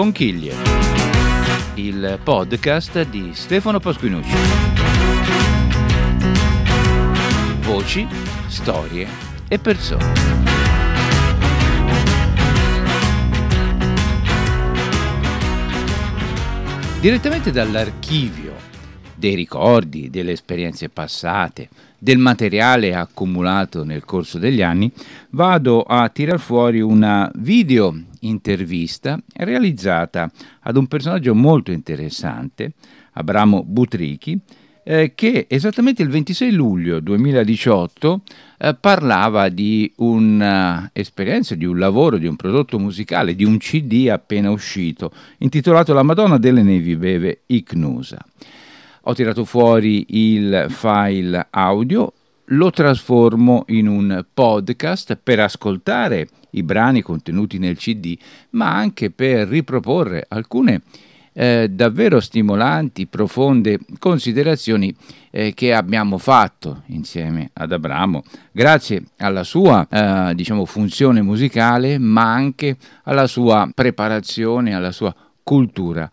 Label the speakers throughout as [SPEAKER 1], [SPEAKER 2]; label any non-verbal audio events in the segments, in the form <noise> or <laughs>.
[SPEAKER 1] Conchiglie, il podcast di Stefano Pasquinucci. Voci, storie e persone. Direttamente dall'archivio dei ricordi, delle esperienze passate, del materiale accumulato nel corso degli anni, vado a tirar fuori una video intervista realizzata ad un personaggio molto interessante, Abramo Butrichi, eh, che esattamente il 26 luglio 2018 eh, parlava di un'esperienza, di un lavoro, di un prodotto musicale, di un CD appena uscito, intitolato La Madonna delle Nevi beve Icnusa ho tirato fuori il file audio, lo trasformo in un podcast per ascoltare i brani contenuti nel CD, ma anche per riproporre alcune eh, davvero stimolanti, profonde considerazioni eh, che abbiamo fatto insieme ad Abramo, grazie alla sua eh, diciamo, funzione musicale, ma anche alla sua preparazione, alla sua cultura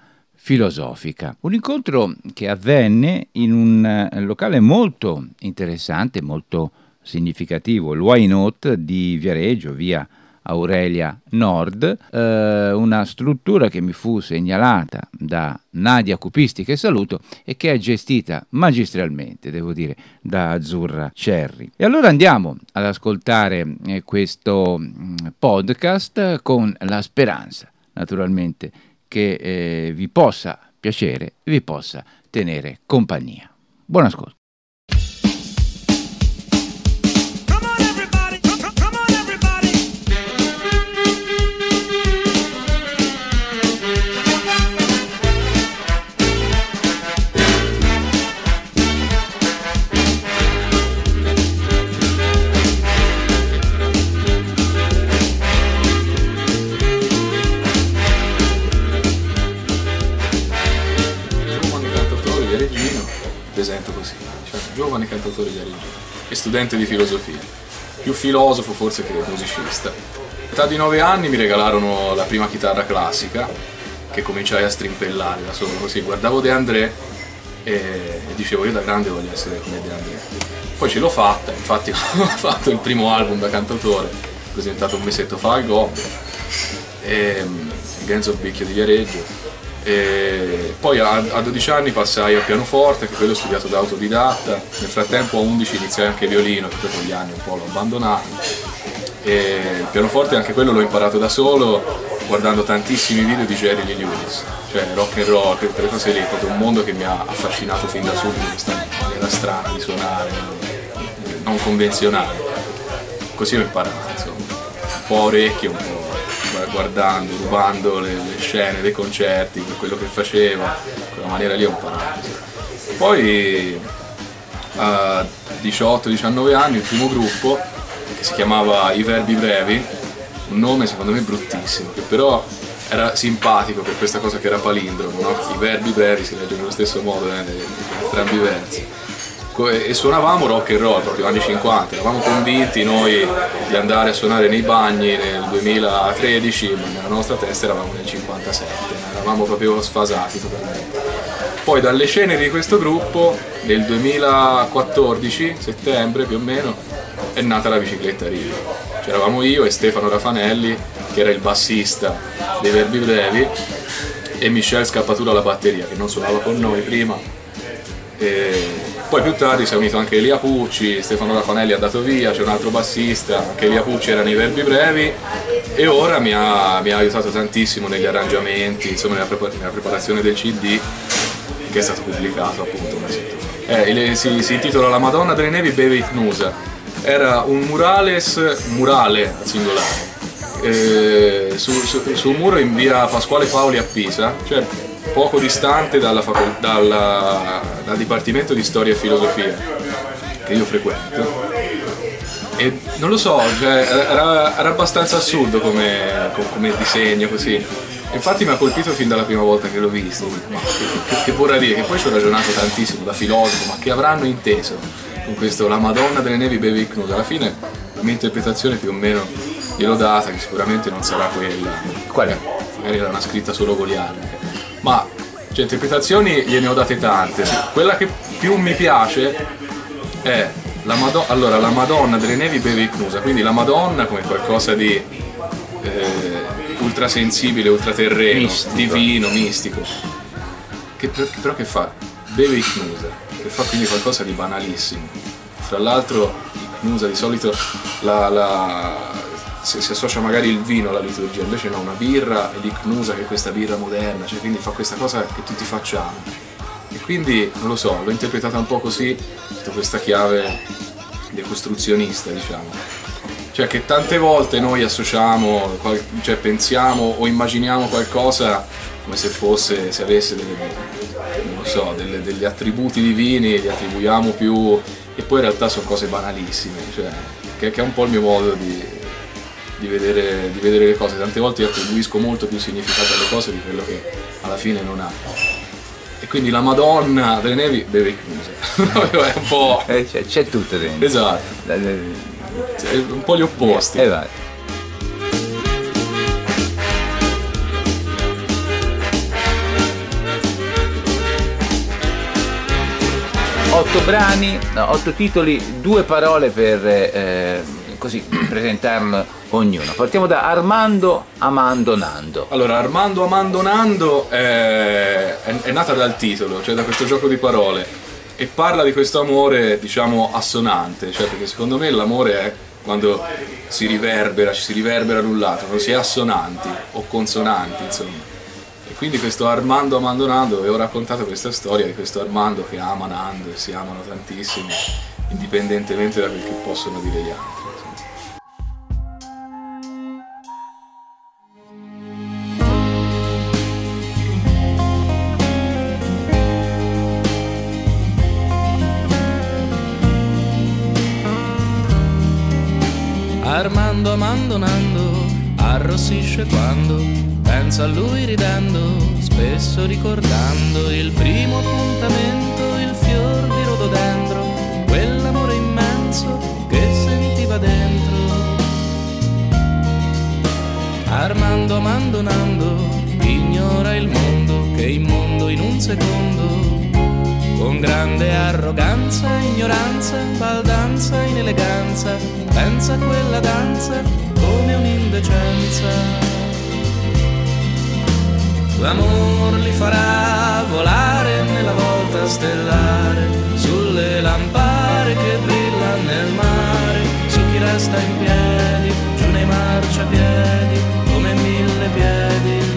[SPEAKER 1] filosofica. Un incontro che avvenne in un eh, locale molto interessante, molto significativo, il Why Not di Viareggio, via Aurelia Nord, eh, una struttura che mi fu segnalata da Nadia Cupisti, che saluto, e che è gestita magistralmente, devo dire, da Azzurra Cerri. E allora andiamo ad ascoltare eh, questo mm, podcast con la speranza, naturalmente, che eh, vi possa piacere e vi possa tenere compagnia. Buon ascolto.
[SPEAKER 2] Cantautore di Arigino e studente di filosofia, più filosofo forse che musicista. All'età di nove anni mi regalarono la prima chitarra classica che cominciai a strimpellare da solo, così guardavo De André e dicevo io da grande voglio essere come De André. Poi ce l'ho fatta, infatti <laughs> ho fatto il primo album da cantautore, presentato un mesetto fa al Gob, e Genzo Bicchio di Viareggio e poi a, a, 12 anni passai al pianoforte, che quello ho studiato da autodidatta. Nel frattempo a 11 iniziai anche violino, che con gli anni un po' l'ho abbandonato. E il pianoforte anche quello l'ho imparato da solo, guardando tantissimi video di Jerry Lee Lewis, cioè rock and roll, quelle cose lì, proprio un mondo che mi ha affascinato fin da subito, questa maniera strana di suonare, non convenzionale. Così ho imparato, insomma, un po' orecchio, un po' guardando, rubando le, le, scene dei concerti, quello che faceva, quella maniera lì ho imparato. Poi a 18-19 anni il primo gruppo, che si chiamava I Verbi Brevi, un nome secondo me bruttissimo, che però era simpatico per questa cosa che era palindromo, no? i verbi brevi si leggono nello stesso modo, eh, entrambi i versi e suonavamo rock and roll proprio anni 50, eravamo convinti noi di andare a suonare nei bagni nel 2013, ma nella nostra testa eravamo nel 57, eravamo proprio sfasati totalmente. Poi dalle ceneri di questo gruppo, nel 2014, settembre più o meno, è nata la bicicletta Rio. C'eravamo io e Stefano Rafanelli, che era il bassista dei Verbi Brevi, e Michel Scappatura alla batteria, che non suonava con noi prima. E poi più tardi si è unito anche Elia Pucci, Stefano Raffanelli è andato via, c'è un altro bassista, anche Elia Pucci era nei verbi brevi e ora mi ha, mi ha aiutato tantissimo negli arrangiamenti, insomma nella, prepar- nella, preparazione del CD che è stato pubblicato appunto un mesetto fa. Eh, si, si, intitola La Madonna delle Nevi beve Icnusa. Era un murales, murale al singolare, eh, su, su, su un muro in via Pasquale Paoli a Pisa, cioè poco distante dalla dalla, dal Dipartimento di Storia e Filosofia che io frequento. E non lo so, cioè, era, era, abbastanza assurdo come, come disegno così. Infatti mi ha colpito fin dalla prima volta che l'ho visto. Ma che, che, che vorrà dire? Che poi ci ho ragionato tantissimo da filosofo, ma che avranno inteso con questo La Madonna delle Nevi Baby Knud? Alla fine la mia interpretazione più o meno gliel'ho data, che sicuramente non sarà quella.
[SPEAKER 1] Qual è?
[SPEAKER 2] magari era una scritta solo goliardica. Ma cioè, interpretazioni gliene ho date tante. Quella che più mi piace è la, Mado- allora, la Madonna delle Nevi beve Icnusa, quindi la Madonna come qualcosa di eh, ultrasensibile, ultraterreno,
[SPEAKER 1] Mistico.
[SPEAKER 2] divino, mistico. Che, per- però che fa? Beve Icnusa, che fa quindi qualcosa di banalissimo. Fra l'altro Icnusa di solito la, la- se si associa magari il vino alla liturgia, invece no, una birra e l'Icnusa che è questa birra moderna, cioè quindi fa questa cosa che tutti facciamo. E quindi, non lo so, l'ho interpretata un po' così, sotto questa chiave decostruzionista, diciamo. Cioè che tante volte noi associamo, cioè pensiamo o immaginiamo qualcosa come se fosse, se avesse delle, so, delle- degli attributi divini, li attribuiamo più e poi in realtà sono cose banalissime, cioè, che, che è un po' il mio modo di, di vedere, di vedere le cose. Tante volte io attribuisco molto più significato alle cose di quello che alla fine non ha. E quindi la Madonna delle Nevi beve. <laughs> Proprio è un po'.
[SPEAKER 1] Eh, c'è, c'è tutto dentro.
[SPEAKER 2] Esatto,
[SPEAKER 1] Eh,
[SPEAKER 2] è un po' gli opposti.
[SPEAKER 1] E vai. Otto brani, otto titoli, due parole per eh, così <clears throat> presentarlo ognuno. Partiamo da Armando Amando Nando.
[SPEAKER 2] Allora, Armando Amando Nando è, è- è nata dal titolo, cioè da questo gioco di parole, e parla di questo amore, diciamo, assonante, cioè perché secondo me l'amore è quando si riverbera, ci si riverbera l'un l'altro, quando si è assonanti o consonanti, insomma. E quindi questo Armando Amando Nando, ho raccontato questa storia di questo Armando che ama Nando e si amano tantissimo, indipendentemente da quel che possono dire gli altri.
[SPEAKER 3] Armando abbandonando, arrossisce quando pensa a lui ridendo, spesso ricordando il primo appuntamento, il fior di rododendro, quell'amore immenso che sentiva dentro. Armando abbandonando, ignora il mondo che immondo in un secondo. Con grande arroganza, ignoranza, baldanza, ineleganza, pensa quella danza come un'indecenza. L'amor li farà volare nella volta stellare, sulle lampare che brillano nel mare, su chi resta in piedi, giù nei marciapiedi, come mille piedi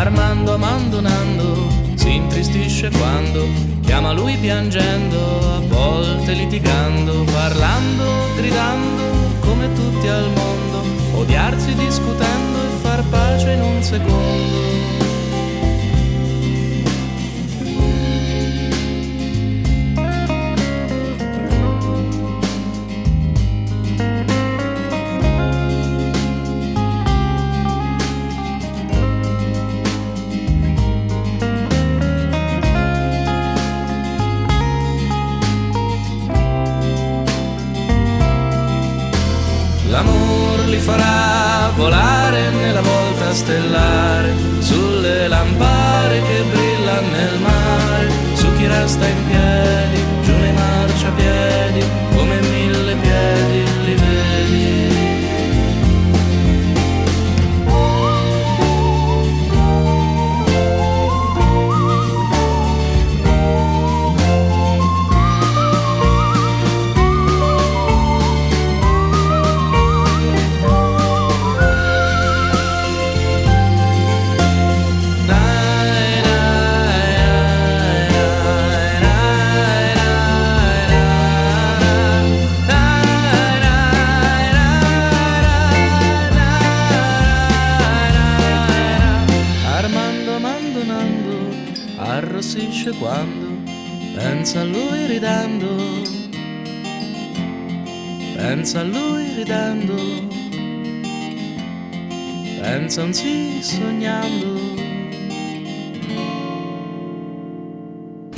[SPEAKER 3] Armando abbandonando si intristisce quando chiama lui piangendo, a volte litigando, parlando, gridando come tutti al mondo, odiarsi discutendo e far pace in un secondo. Volta stellare,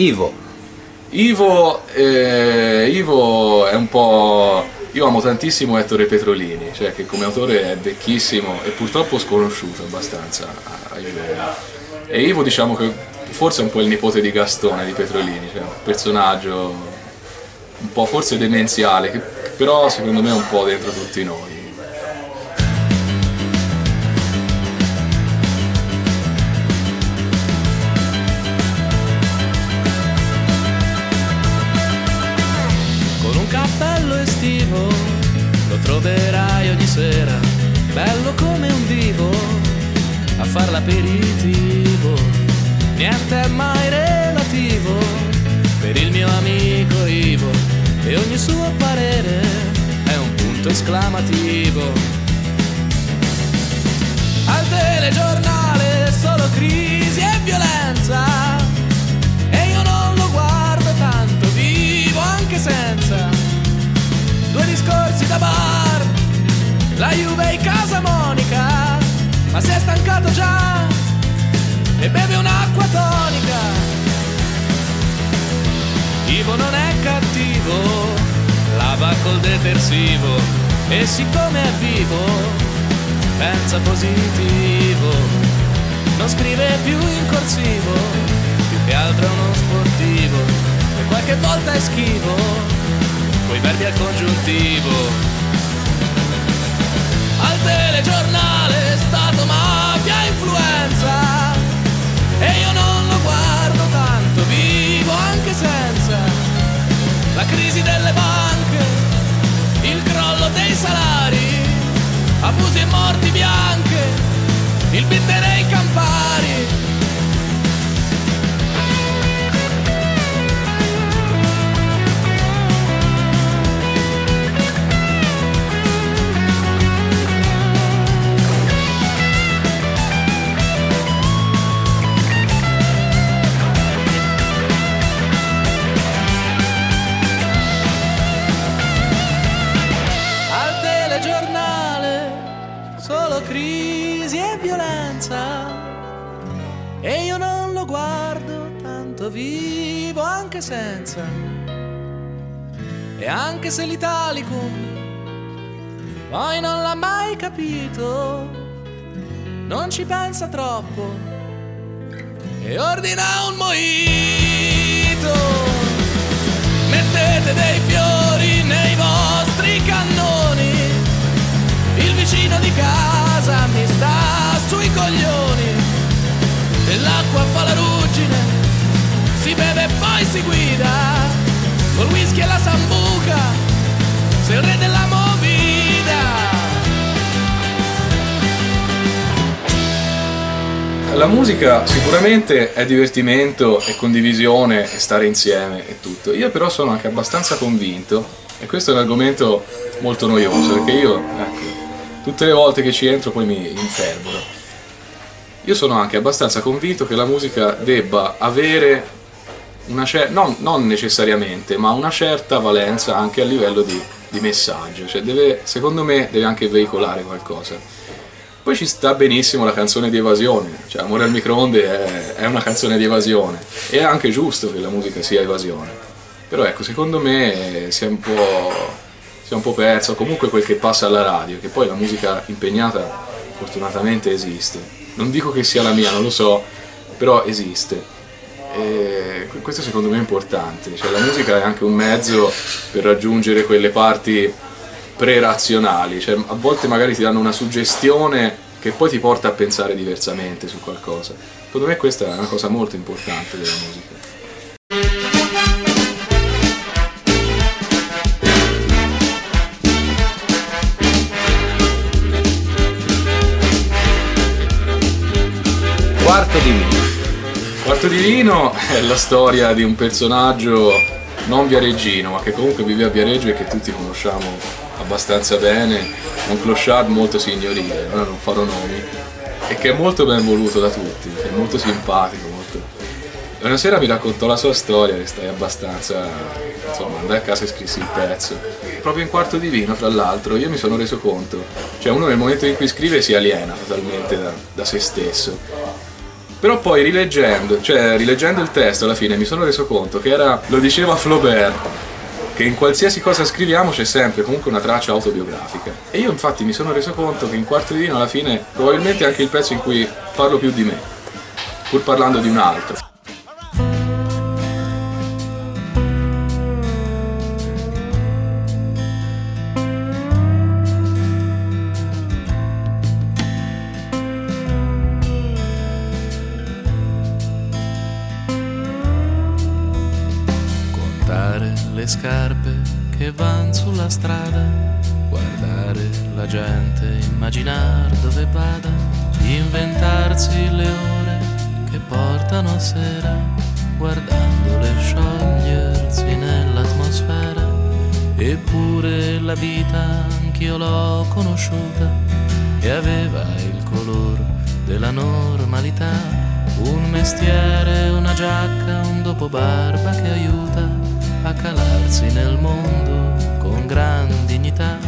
[SPEAKER 1] Ivo.
[SPEAKER 2] Ivo, eh, Ivo è un po'. Io amo tantissimo Ettore Petrolini, cioè che come autore è vecchissimo e purtroppo sconosciuto abbastanza. E Ivo diciamo che forse è un po' il nipote di Gastone di Petrolini, cioè un personaggio un po' forse demenziale, che però secondo me è un po' dentro tutti noi.
[SPEAKER 3] Sera, bello come un divo, a far l'aperitivo. Niente è mai relativo per il mio amico Ivo, e ogni suo parere è un punto esclamativo. Al telegiornale si è stancato già e beve un'acqua tonica. Ivo non è cattivo, lava col detersivo e siccome è vivo, pensa positivo, non scrive più in corsivo, più che altro uno sportivo e qualche volta è schivo coi verbi al congiuntivo. Al telegiornale Stato, mafia, influenza. E io non lo guardo tanto, vivo anche senza. La crisi delle banche, il crollo dei salari, abusi e morti bianche, il bittere in campari vivo anche senza. E anche se l'Italicum poi non l'ha mai capito, non ci pensa troppo e ordina un moito. Mettete dei fiori nei vostri cannoni, il vicino di casa mi sta sui coglioni, e l'acqua fa la ruggine sei il re della movida.
[SPEAKER 2] La musica sicuramente è divertimento, è condivisione, è stare insieme e tutto. Io però sono anche abbastanza convinto, e questo è un argomento molto noioso, perché io, ecco, tutte le volte che ci entro poi mi infervoro. Io sono anche abbastanza convinto che la musica debba avere una cer- non, non, necessariamente, ma una certa valenza anche a livello di, di messaggio, cioè deve, secondo me deve anche veicolare qualcosa. Poi ci sta benissimo la canzone di evasione, cioè Amore al microonde è, è una canzone di evasione, e è anche giusto che la musica sia evasione. Però ecco, secondo me si è un po', si è un po perso, comunque quel che passa alla radio, che poi la musica impegnata fortunatamente esiste. Non dico che sia la mia, non lo so, però esiste e questo secondo me è importante, cioè la musica è anche un mezzo per raggiungere quelle parti pre-razionali, cioè a volte magari ti danno una suggestione che poi ti porta a pensare diversamente su qualcosa. Secondo me questa è una cosa molto importante della musica.
[SPEAKER 1] Quarto di vino.
[SPEAKER 2] Quarto di Vino è la storia di un personaggio non viareggino, ma che comunque vive a Viareggio e che tutti conosciamo abbastanza bene, un clochard molto signorile, ora non farò nomi, e che è molto ben voluto da tutti, è molto simpatico. Molto... Una sera mi raccontò la sua storia e stai abbastanza, insomma, andai a casa e scrissi il pezzo. Proprio in quarto di vino, fra l'altro, io mi sono reso conto, cioè uno nel momento in cui scrive si aliena totalmente da, da se stesso però poi rileggendo, cioè rileggendo il testo alla fine mi sono reso conto che era, lo diceva Flaubert, che in qualsiasi cosa scriviamo c'è sempre comunque una traccia autobiografica. E io infatti mi sono reso conto che in quarto di vino alla fine probabilmente è anche il pezzo in cui parlo più di me, pur parlando di un altro.
[SPEAKER 3] Vita anch'io l'ho conosciuta e aveva il colore della normalità, un mestiere, una giacca, un dopo barba che aiuta a calarsi nel mondo con gran dignità.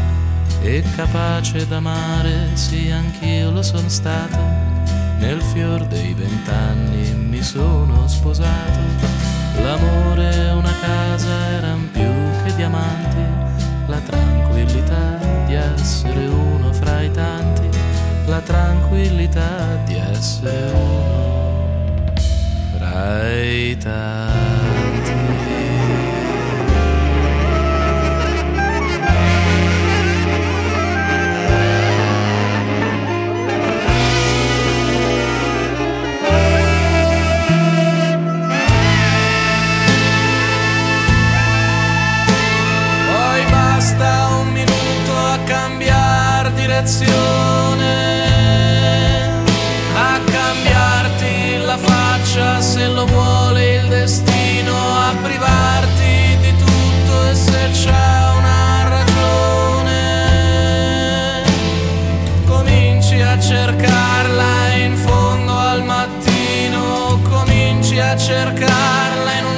[SPEAKER 3] E capace d'amare, sì anch'io lo sono stato, nel fior dei vent'anni mi sono sposato, l'amore e una casa eran più che diamanti, la tranquillità di essere uno fra i tanti, la tranquillità di essere uno fra i tanti. Direzione a cambiarti la faccia se lo vuole il destino a privarti di tutto e se c'è una ragione. Cominci a cercarla in fondo al mattino cominci a cercarla in un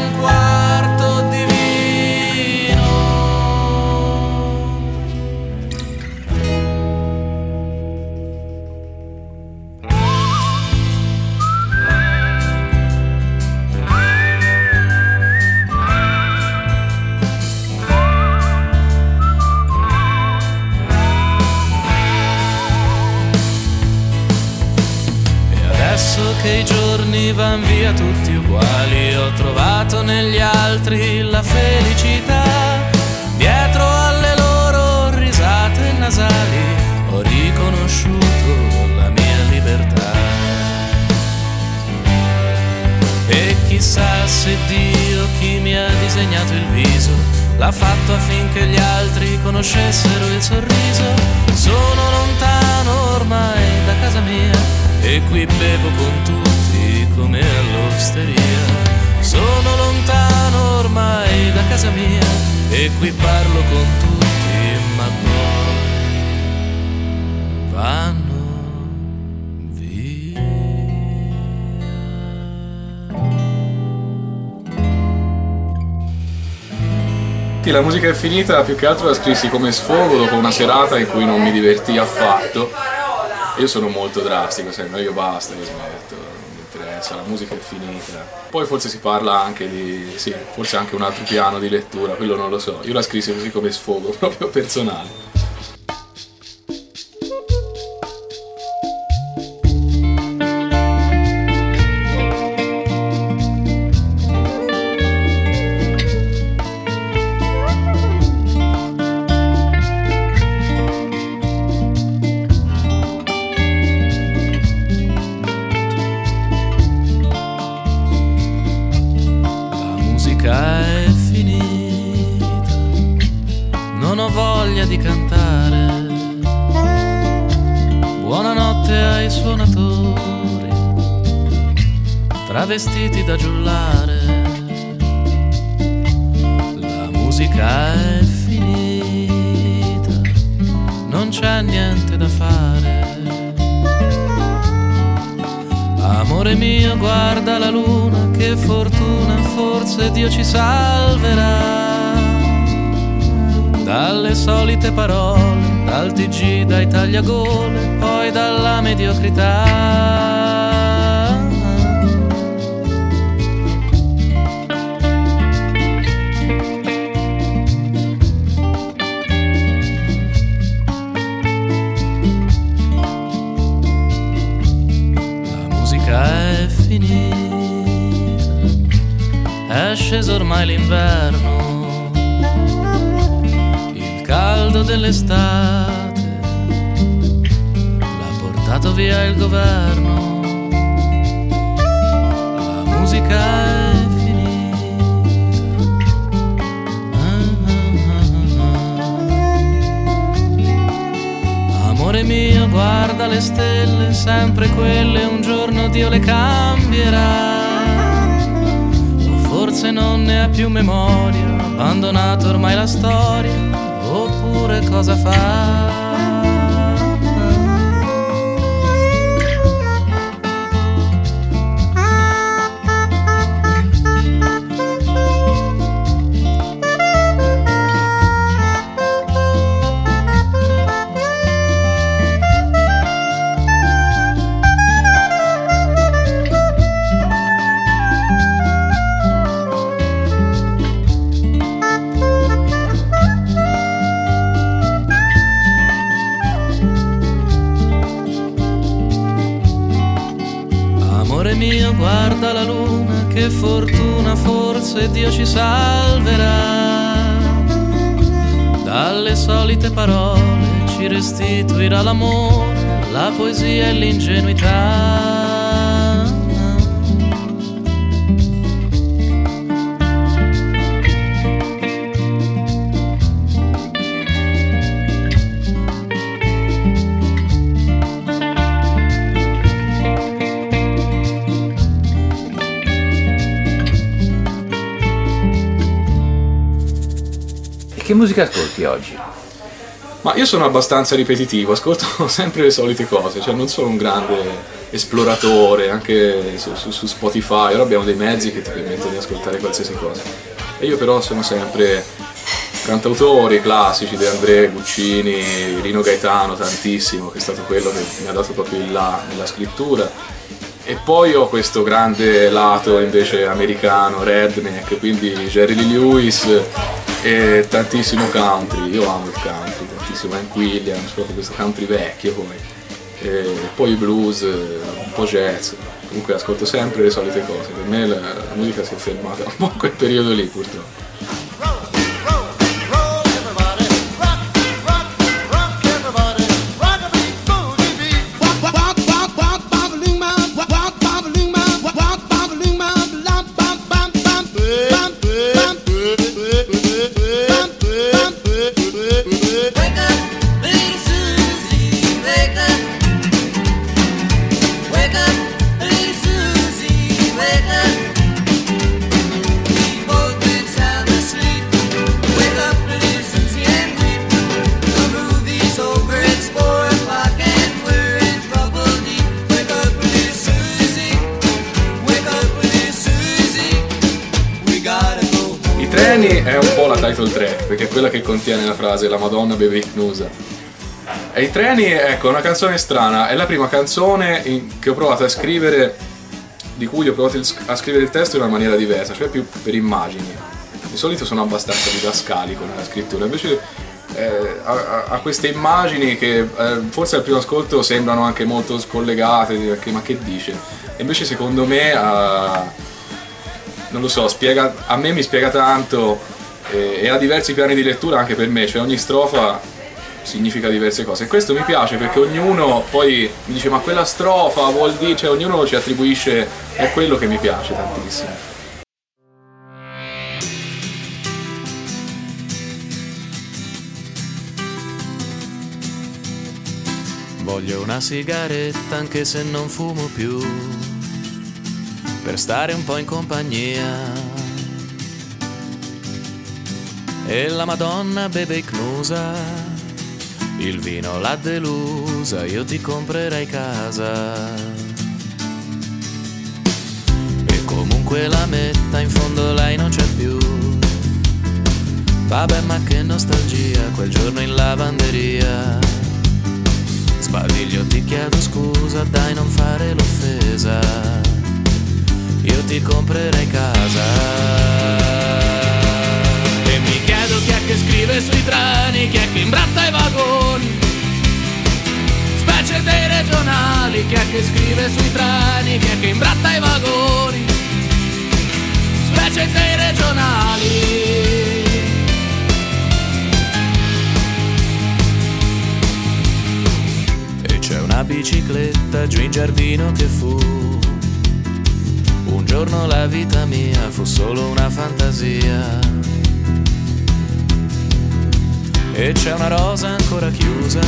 [SPEAKER 3] altri conoscessero il sorriso. Sono lontano ormai da casa mia e qui bevo con tutti come all'osteria. Sono lontano ormai da casa mia e qui parlo con tutti,
[SPEAKER 2] Sì, la musica è finita, più che altro la scrissi come sfogo dopo una serata in cui non mi divertì affatto io sono molto drastico, sempre io basta, io smetto, non mi interessa, la musica è finita. Poi forse si parla anche di, sì, forse anche un altro piano di lettura, quello non lo so. Io la scrissi così come sfogo, <laughs> proprio personale.
[SPEAKER 3] Sceso ormai l'inverno, il caldo dell'estate l'ha portato via il governo. La musica è Amore mio, guarda le stelle, sempre quelle, un giorno Dio le cambierà. Forse non ne ha più memoria, abbandonato ormai la storia, oppure cosa fa? L'amore, la poesia e l'ingenuità.
[SPEAKER 1] Che musica ascolti oggi?
[SPEAKER 2] Ma io sono abbastanza ripetitivo, ascolto <laughs> sempre le solite cose, cioè non sono un grande esploratore, anche su, su, su Spotify, ora abbiamo dei mezzi che ti permettono di ascoltare qualsiasi cosa. E io però sono sempre cantautori classici, De André, Guccini, Rino Gaetano tantissimo, che è stato quello che mi ha dato proprio il là nella scrittura. E poi ho questo grande lato invece americano, redneck, quindi Jerry Lee Lewis e tantissimo country, io amo il country, tantissimo Hank Williams, proprio questo country vecchio poi, e poi blues, un po' jazz, comunque ascolto sempre le solite cose, per me la, la musica si è fermata <laughs> un po' in quel periodo lì purtroppo. Quella che contiene la frase La Madonna beve Icnusa. E i treni, ecco, una canzone strana, è la prima canzone in, che ho provato a scrivere, di cui ho provato a scrivere il testo in una maniera diversa, cioè più per immagini. Di solito sono abbastanza didascalico nella scrittura, invece eh, ha, queste immagini che eh, forse al primo ascolto sembrano anche molto scollegate, perché ma che dice? E invece secondo me ha, non lo so, spiega, a me mi spiega tanto e, e ha diversi piani di lettura anche per me, cioè ogni strofa significa diverse cose e questo mi piace perché ognuno poi mi dice ma quella strofa vuol dire, cioè ognuno ci attribuisce, è quello che mi piace tantissimo.
[SPEAKER 3] Voglio una sigaretta anche se non fumo più, per stare un po' in compagnia e la Madonna beve Cnusa, il vino l'ha delusa, io ti comprerei casa. E comunque la metta in fondo lei non c'è più. Vabbè ma che nostalgia, quel giorno in lavanderia. Sbadiglio ti chiedo scusa, dai non fare l'offesa. Io ti comprerei casa che scrive sui treni, chi è che imbratta i vagoni, specie dei regionali chi è che scrive sui treni, chi è che imbratta i vagoni, specie dei regionali. C'è una bicicletta giù in giardino che fu. Un giorno la vita mia fu solo una fantasia e c'è una rosa ancora chiusa.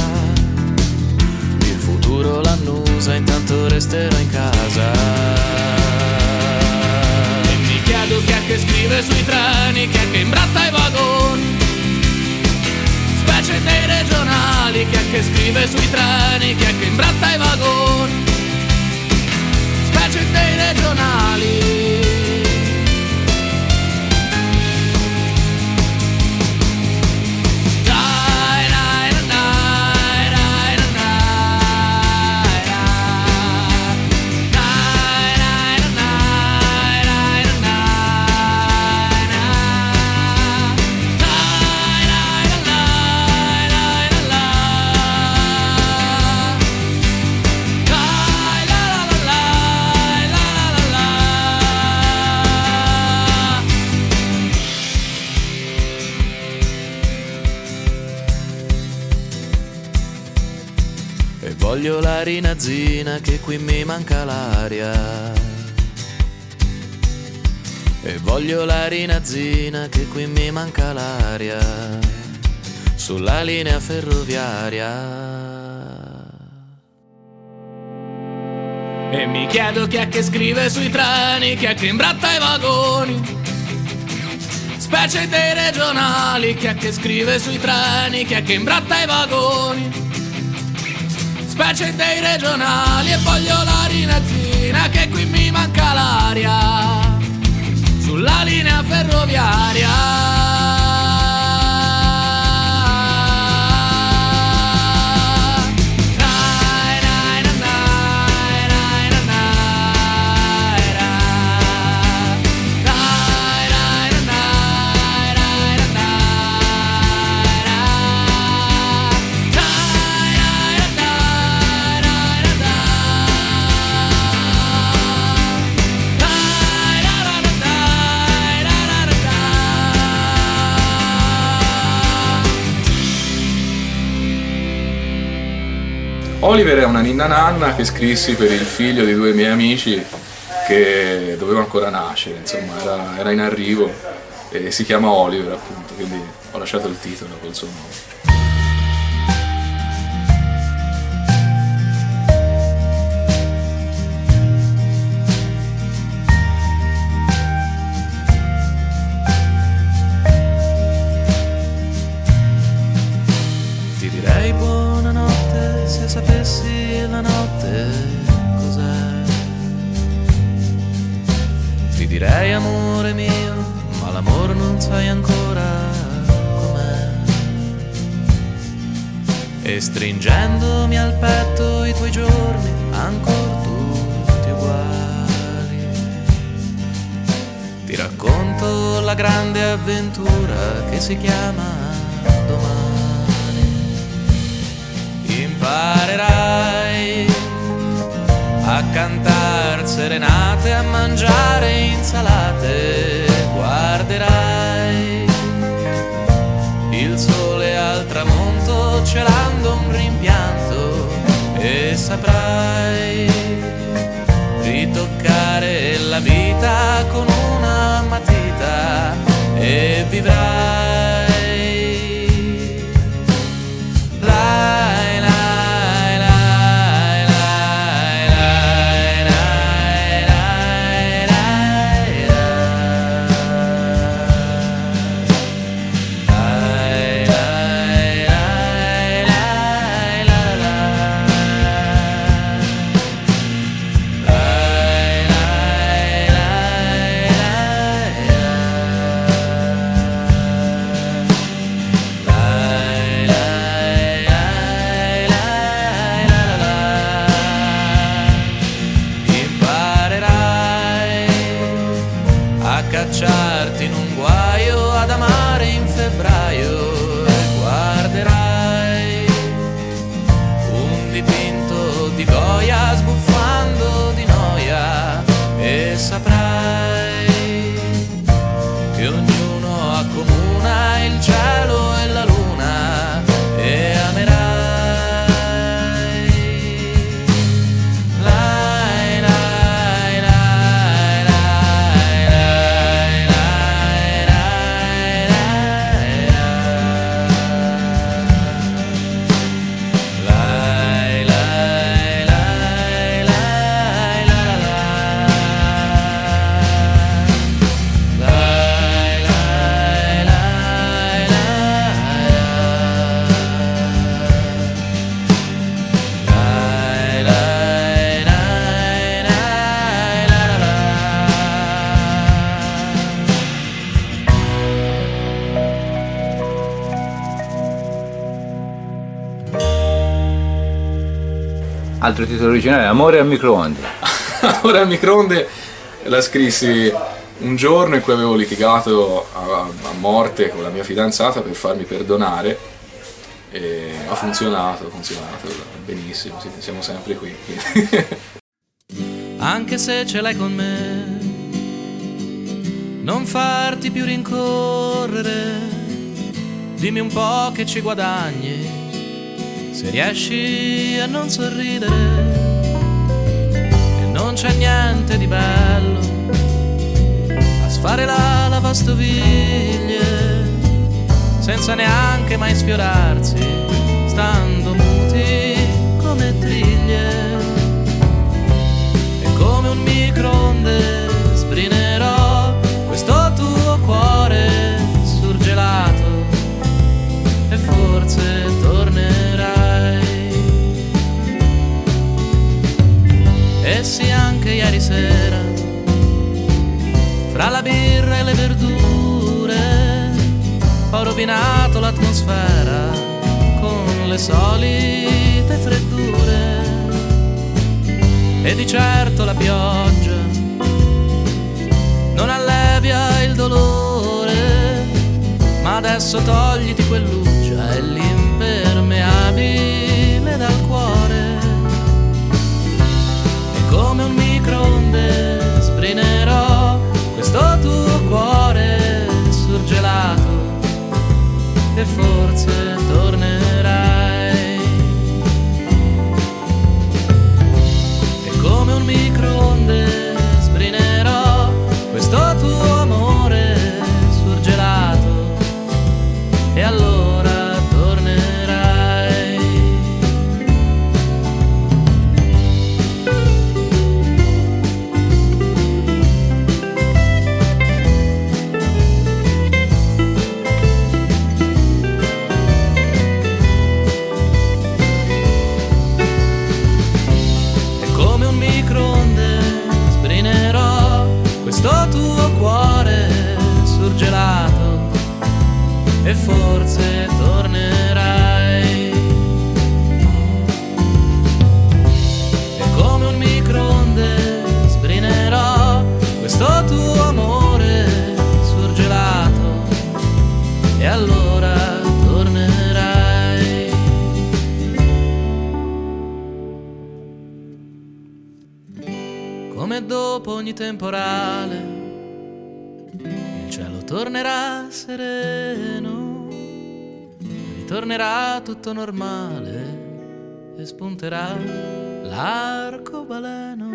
[SPEAKER 3] Il futuro l'annusa, intanto resterò in casa. E mi chiedo chi è che scrive sui treni, chi è che imbratta i vagoni. Specie dei regionali, chi è che scrive sui treni, chi è che imbratta i vagoni. Specie dei regionali. La rinazzina che qui mi manca l'aria. E voglio la rinazzina che qui mi manca l'aria. Sulla linea ferroviaria. E mi chiedo chi è che scrive sui treni, chi è che imbratta i vagoni. Specie dei regionali, chi è che scrive sui treni, chi è che imbratta i vagoni specie dei regionali e voglio la rinazzina che qui mi manca l'aria sulla linea ferroviaria.
[SPEAKER 2] Oliver è una ninna nanna che scrissi per il figlio di due miei amici che doveva ancora nascere, insomma era, era in arrivo e si chiama Oliver appunto, quindi ho lasciato il titolo col suo nome. Stringendomi al petto i tuoi giorni ancora tutti uguali. Ti racconto la grande avventura che si chiama domani. Imparerai a cantare serenate, a mangiare insalate, e saprai
[SPEAKER 1] Altro titolo originale, Amore al microonde. <laughs>
[SPEAKER 2] Amore al microonde la scrissi un giorno in cui avevo litigato a, a morte con la mia fidanzata per farmi perdonare e ha funzionato, ha funzionato benissimo, sì, siamo sempre qui. <laughs>
[SPEAKER 3] Anche se ce l'hai con me, non farti più rincorrere, dimmi un po' che ci guadagni se riesci a non sorridere e non c'è niente di bello a sfare la lavastoviglie senza neanche mai sfiorarsi stando solite freddure. E di certo la pioggia non allevia il dolore, ma adesso togliti quell'uggia e l'impermeabile dal cuore come un microonde sbrinerò questo tuo cuore surgelato e forse come tornerà tutto normale e spunterà l'arcobaleno.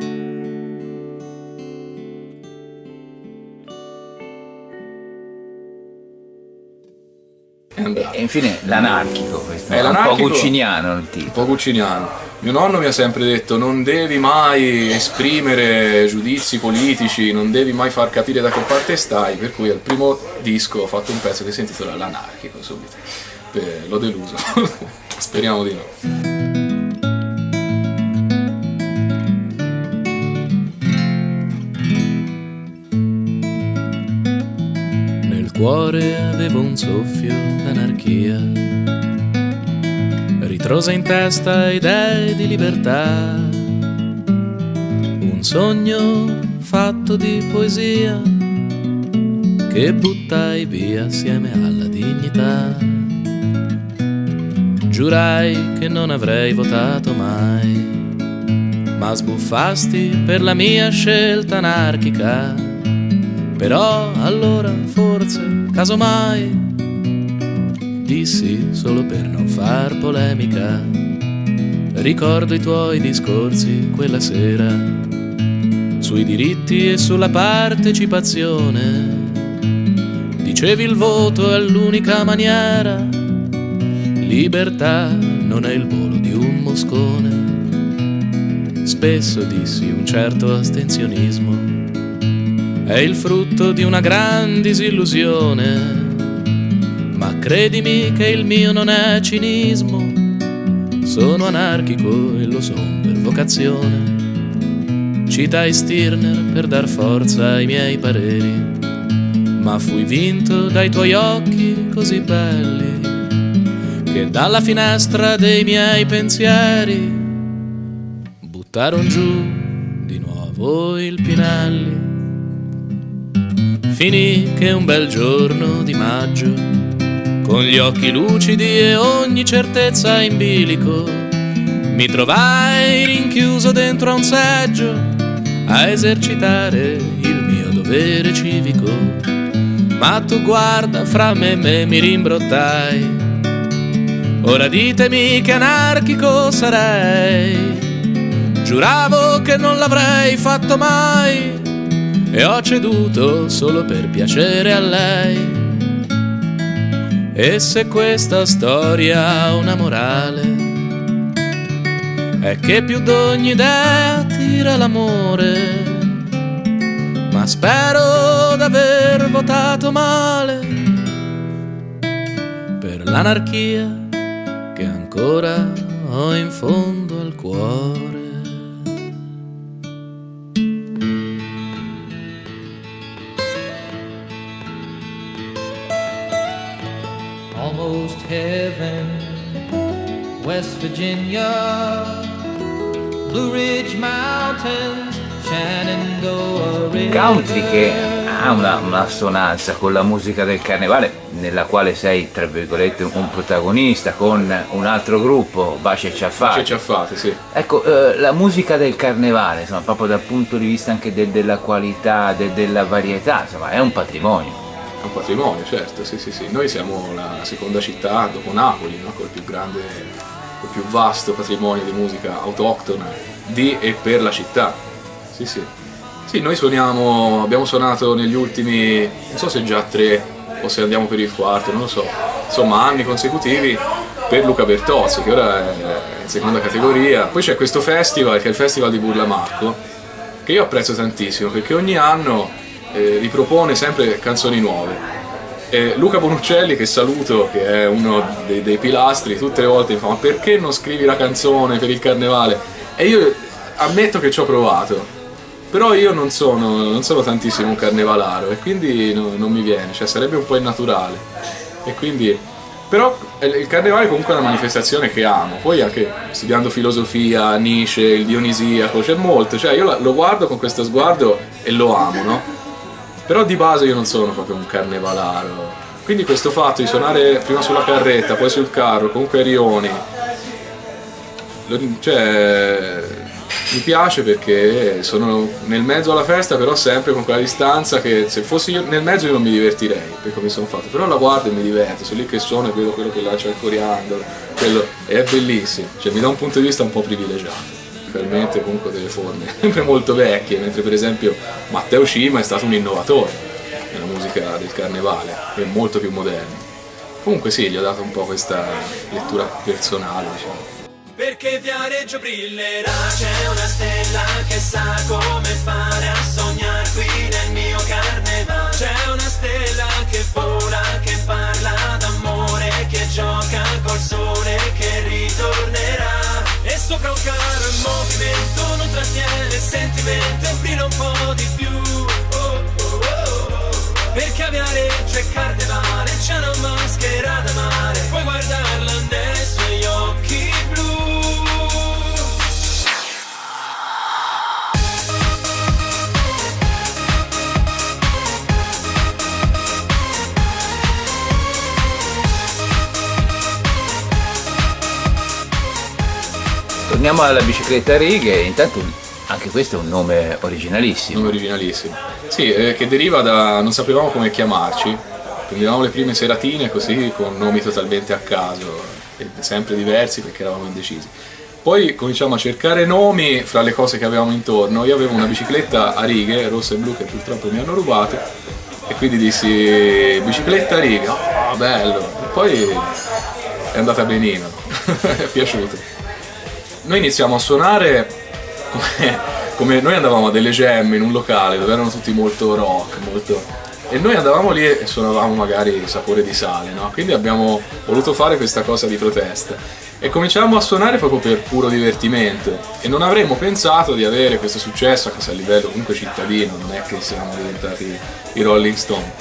[SPEAKER 1] E infine l'anarchico, questo è, è un po' gucciniano il titolo.
[SPEAKER 2] Un po' gucciniano. Mio nonno mi ha sempre detto non devi mai esprimere giudizi politici, non devi mai far capire da che parte stai, per cui al primo disco ho fatto un pezzo che si intitola L'anarchico subito eh, l'ho deluso. <laughs> Speriamo di no.
[SPEAKER 3] Nel cuore avevo un soffio d'anarchia, ritrosa in testa idee di libertà, un sogno fatto di poesia che buttai via assieme alla dignità giurai che non avrei votato mai, ma sbuffasti per la mia scelta anarchica. Però allora forse, casomai, dissi solo per non far polemica. Ricordo i tuoi discorsi quella sera sui diritti e sulla partecipazione. Dicevi il voto è l'unica maniera Libertà non è il volo di un moscone. Spesso dissi un certo astensionismo è il frutto di una gran disillusione. Ma credimi che il mio non è cinismo. Sono anarchico e lo son per vocazione. Citai Stirner per dar forza ai miei pareri, ma fui vinto dai tuoi occhi così belli che dalla finestra dei miei pensieri buttarono giù di nuovo il Pinelli. Finì che un bel giorno di maggio, con gli occhi lucidi e ogni certezza in bilico, mi trovai rinchiuso dentro a un seggio a esercitare il mio dovere civico. Ma tu guarda, fra me e me mi rimbrottai. Ora ditemi che anarchico sarei. Giuravo che non l'avrei fatto mai e ho ceduto solo per piacere a lei. E se questa storia ha una morale, è che più d'ogni idea tira l'amore. Ma spero d'aver votato male per l'anarchia ancora ho in fondo al cuore.
[SPEAKER 4] Almost heaven, West Virginia, Blue Ridge Mountains.
[SPEAKER 1] Country che ha una, assonanza con la musica del carnevale, nella quale sei, tra virgolette, un protagonista con un altro gruppo, Baci e Ciaffati.
[SPEAKER 2] Che ci ha fatto, sì.
[SPEAKER 1] Ecco, eh, la musica del carnevale, insomma, proprio dal punto di vista anche de- della qualità, de- della varietà, insomma, è un patrimonio.
[SPEAKER 2] È un patrimonio, certo, sì, sì, sì. Noi siamo la, la seconda città dopo Napoli, no? col più grande, col più vasto patrimonio di musica autoctona di e per la città. Sì, sì. Sì, noi suoniamo, abbiamo suonato negli ultimi, non so se già tre o se andiamo per il quarto, non lo so, insomma anni consecutivi per Luca Bertozzi, che ora è in seconda categoria. Poi c'è questo festival, che è il Festival di Burlamarco, che io apprezzo tantissimo, perché ogni anno eh, ripropone sempre canzoni nuove. E Luca Bonuccelli, che saluto, che è uno dei, dei pilastri, tutte le volte mi fa: Ma perché non scrivi la canzone per il carnevale? E io ammetto che ci ho provato, però io non sono, non sono tantissimo un carnevalaro e quindi no- non mi viene, cioè sarebbe un po' innaturale. E quindi. Però eh, il carnevale comunque è una manifestazione che amo, poi anche studiando filosofia, Nietzsche, il Dionisiaco, c'è molto, cioè io lo guardo con questo sguardo e lo amo, no? Però di base io non sono proprio un carnevalaro. Quindi questo fatto di suonare prima sulla carretta, poi sul carro, comunque Rioni, cioè, mi piace perché sono nel mezzo alla festa, però sempre con quella distanza che se fossi io nel mezzo io non mi divertirei per come sono fatto. Però la guardo e mi diverto, sono lì che suono e vedo quello che lancia il coriandolo, quello è bellissimo, cioè mi dà un punto di vista un po' privilegiato permette comunque delle forme <laughs> sempre molto vecchie, mentre per esempio Matteo Cima è stato un innovatore nella musica del carnevale, è molto più moderno. Comunque sì, gli ho dato un po' questa lettura personale, diciamo.
[SPEAKER 3] Perché Viareggio brillerà, c'è una stella che sa come fare a sognare qui nel mio carnevale. C'è una stella che vola, che parla d'amore, che gioca col sole, che ritornerà. E sopra un carro in movimento non trattiene il sentimento e brilla un po' di più. Perché a Viareggio è carnevale, c'è una maschera da mare, puoi guardarla nei
[SPEAKER 1] Torniamo alla bicicletta a righe, intanto anche questo è un nome originalissimo.
[SPEAKER 2] Nome originalissimo. Sì, eh, che deriva da non sapevamo come chiamarci, prendevamo le prime seratine così con nomi totalmente a caso, e sempre diversi perché eravamo indecisi. Poi cominciamo a cercare nomi fra le cose che avevamo intorno. Io avevo una bicicletta a righe, rossa e blu, che purtroppo mi hanno rubato, e quindi dissi bicicletta a righe, oh, bello. E poi è andata benino, <laughs> è piaciuto. Noi iniziamo a suonare come, come noi andavamo a delle gemme in un locale dove erano tutti molto rock, molto... E noi andavamo lì e suonavamo magari sapore di sale, no? Quindi abbiamo voluto fare questa cosa di protesta. E cominciamo a suonare proprio per puro divertimento. E non avremmo pensato di avere questo successo, anche se a livello comunque cittadino, non è che siamo diventati i Rolling Stone.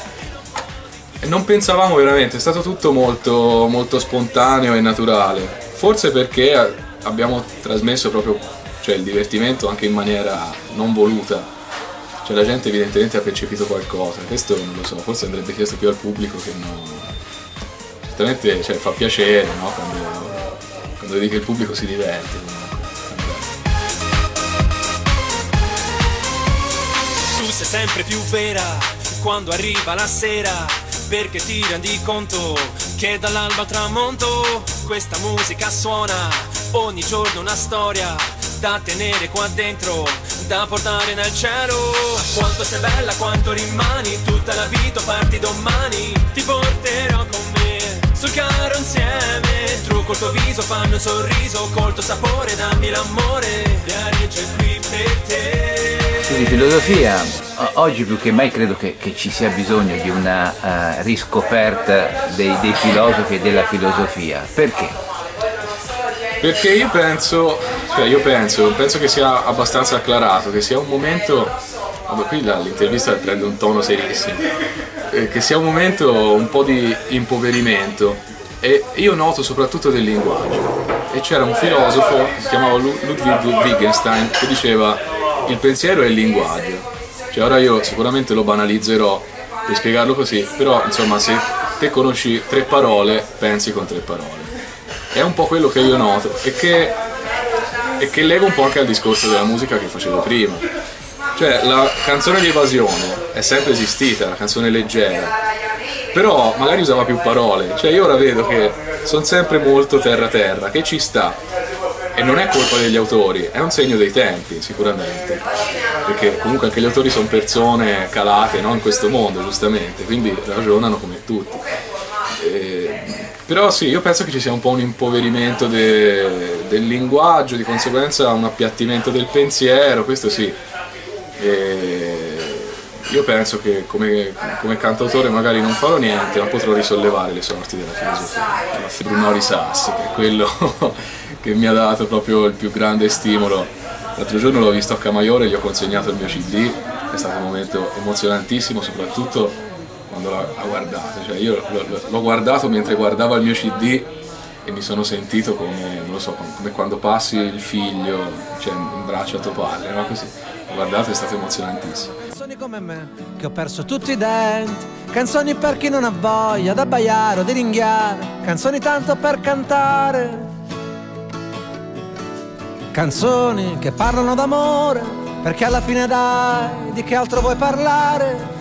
[SPEAKER 2] E non pensavamo veramente, è stato tutto molto, molto spontaneo e naturale. Forse perché abbiamo trasmesso proprio cioè, il divertimento anche in maniera non voluta. Cioè la gente evidentemente ha percepito qualcosa, questo non lo so, forse andrebbe chiesto più al pubblico che no. Certamente cioè, fa piacere no? quando, quando vedi che il pubblico si diverte.
[SPEAKER 5] Tu sei sempre più vera quando arriva la sera perché ti rendi conto che dall'alba al tramonto questa musica suona ogni giorno una storia da tenere qua dentro, da portare nel cielo. Quanto sei bella, quanto rimani, tutta la vita parti domani, ti porterò con me sul carro insieme. Trucco il tuo viso, fanno un sorriso, col tuo sapore, dammi l'amore, Viaggio c'è qui per te.
[SPEAKER 1] Di filosofia, oggi più che mai credo che, che ci sia bisogno di una uh, riscoperta dei, dei filosofi e della filosofia. Perché?
[SPEAKER 2] Perché io penso, cioè io penso, penso che sia abbastanza acclarato, che sia un momento, vabbè qui l'intervista prende un tono serissimo, eh, che sia un momento un po' di impoverimento e io noto soprattutto del linguaggio. E c'era un filosofo si chiamava Ludwig Wittgenstein che diceva il pensiero è il linguaggio. Cioè ora io sicuramente lo banalizzerò per spiegarlo così, però insomma se te conosci tre parole, pensi con tre parole è un po' quello che io noto e che, e che lega un po' anche al discorso della musica che facevo prima. Cioè la canzone di evasione è sempre esistita, la canzone leggera, però magari usava più parole, cioè io ora vedo che sono sempre molto terra terra, che ci sta. E non è colpa degli autori, è un segno dei tempi, sicuramente. Perché comunque anche gli autori sono persone calate no? in questo mondo, giustamente, quindi ragionano come tutti. Però sì, io penso che ci sia un po' un impoverimento de, del linguaggio, di conseguenza un appiattimento del pensiero, questo sì. E io penso che come, come, cantautore magari non farò niente, ma potrò risollevare le sorti della filosofia. Bruno Risassi, che è quello <laughs> che mi ha dato proprio il più grande stimolo. L'altro giorno l'ho visto a Camaiore, gli ho consegnato il mio CD, è stato un momento emozionantissimo, soprattutto quando l'ha guardato, cioè io l'ho guardato mentre guardavo il mio CD e mi sono sentito come, non lo so, come quando passi il figlio cioè, in braccio a tuo padre, no? Così. L'ho guardato è stato emozionantissimo.
[SPEAKER 6] Canzoni come me, che ho perso tutti i denti, canzoni per chi non ha voglia d'abbaiare o di ringhiare, canzoni tanto per cantare. Canzoni che parlano d'amore, perché alla fine dai, di che altro vuoi parlare?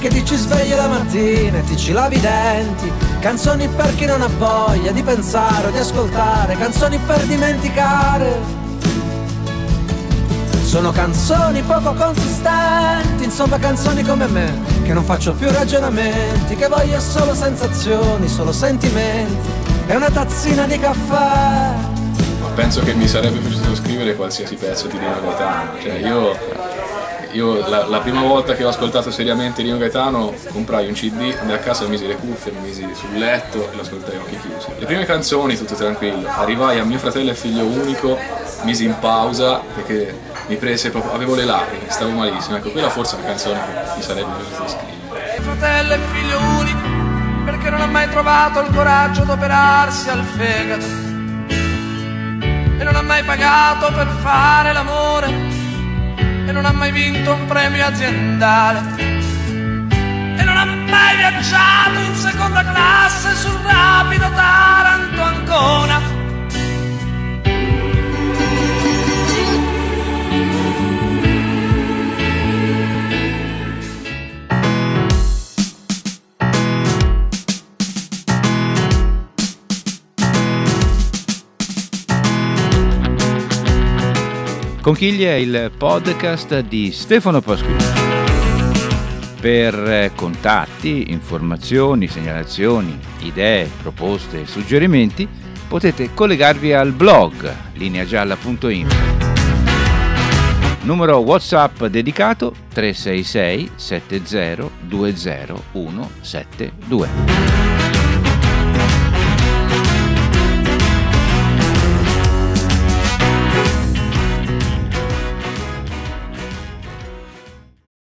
[SPEAKER 6] che ti ci svegli la mattina e ti ci lavi i denti. Canzoni per chi non ha voglia di pensare o di ascoltare, canzoni per dimenticare. Sono canzoni poco consistenti, insomma canzoni come me, che non faccio più ragionamenti, che voglio solo sensazioni, solo sentimenti e una tazzina di caffè.
[SPEAKER 2] Penso che mi sarebbe piaciuto scrivere qualsiasi pezzo di Gaetano, cioè io io la, la, prima volta che ho ascoltato seriamente Rino Gaetano comprai un CD, andai a casa, mi misi le cuffie, mi misi sul letto e lo ascoltai a occhi chiusi. Le prime canzoni tutto tranquillo, arrivai a mio fratello e figlio unico, misi in pausa perché mi prese proprio, avevo le lacrime, stavo malissimo, ecco quella forse è una canzone che mi sarebbe piaciuto scrivere.
[SPEAKER 7] Fratello e figlio unico perché non ha mai trovato il coraggio d'operarsi al fegato e non ha mai pagato per fare l'amore e non ha mai vinto un premio aziendale. E non ha mai viaggiato in seconda classe sul rapido Taranto-Ancona
[SPEAKER 1] Conchiglia è il podcast di Stefano Pasquini. Per eh, contatti, informazioni, segnalazioni, idee, proposte, suggerimenti potete collegarvi al blog lineagialla.info. Numero WhatsApp dedicato 366 70 20 172.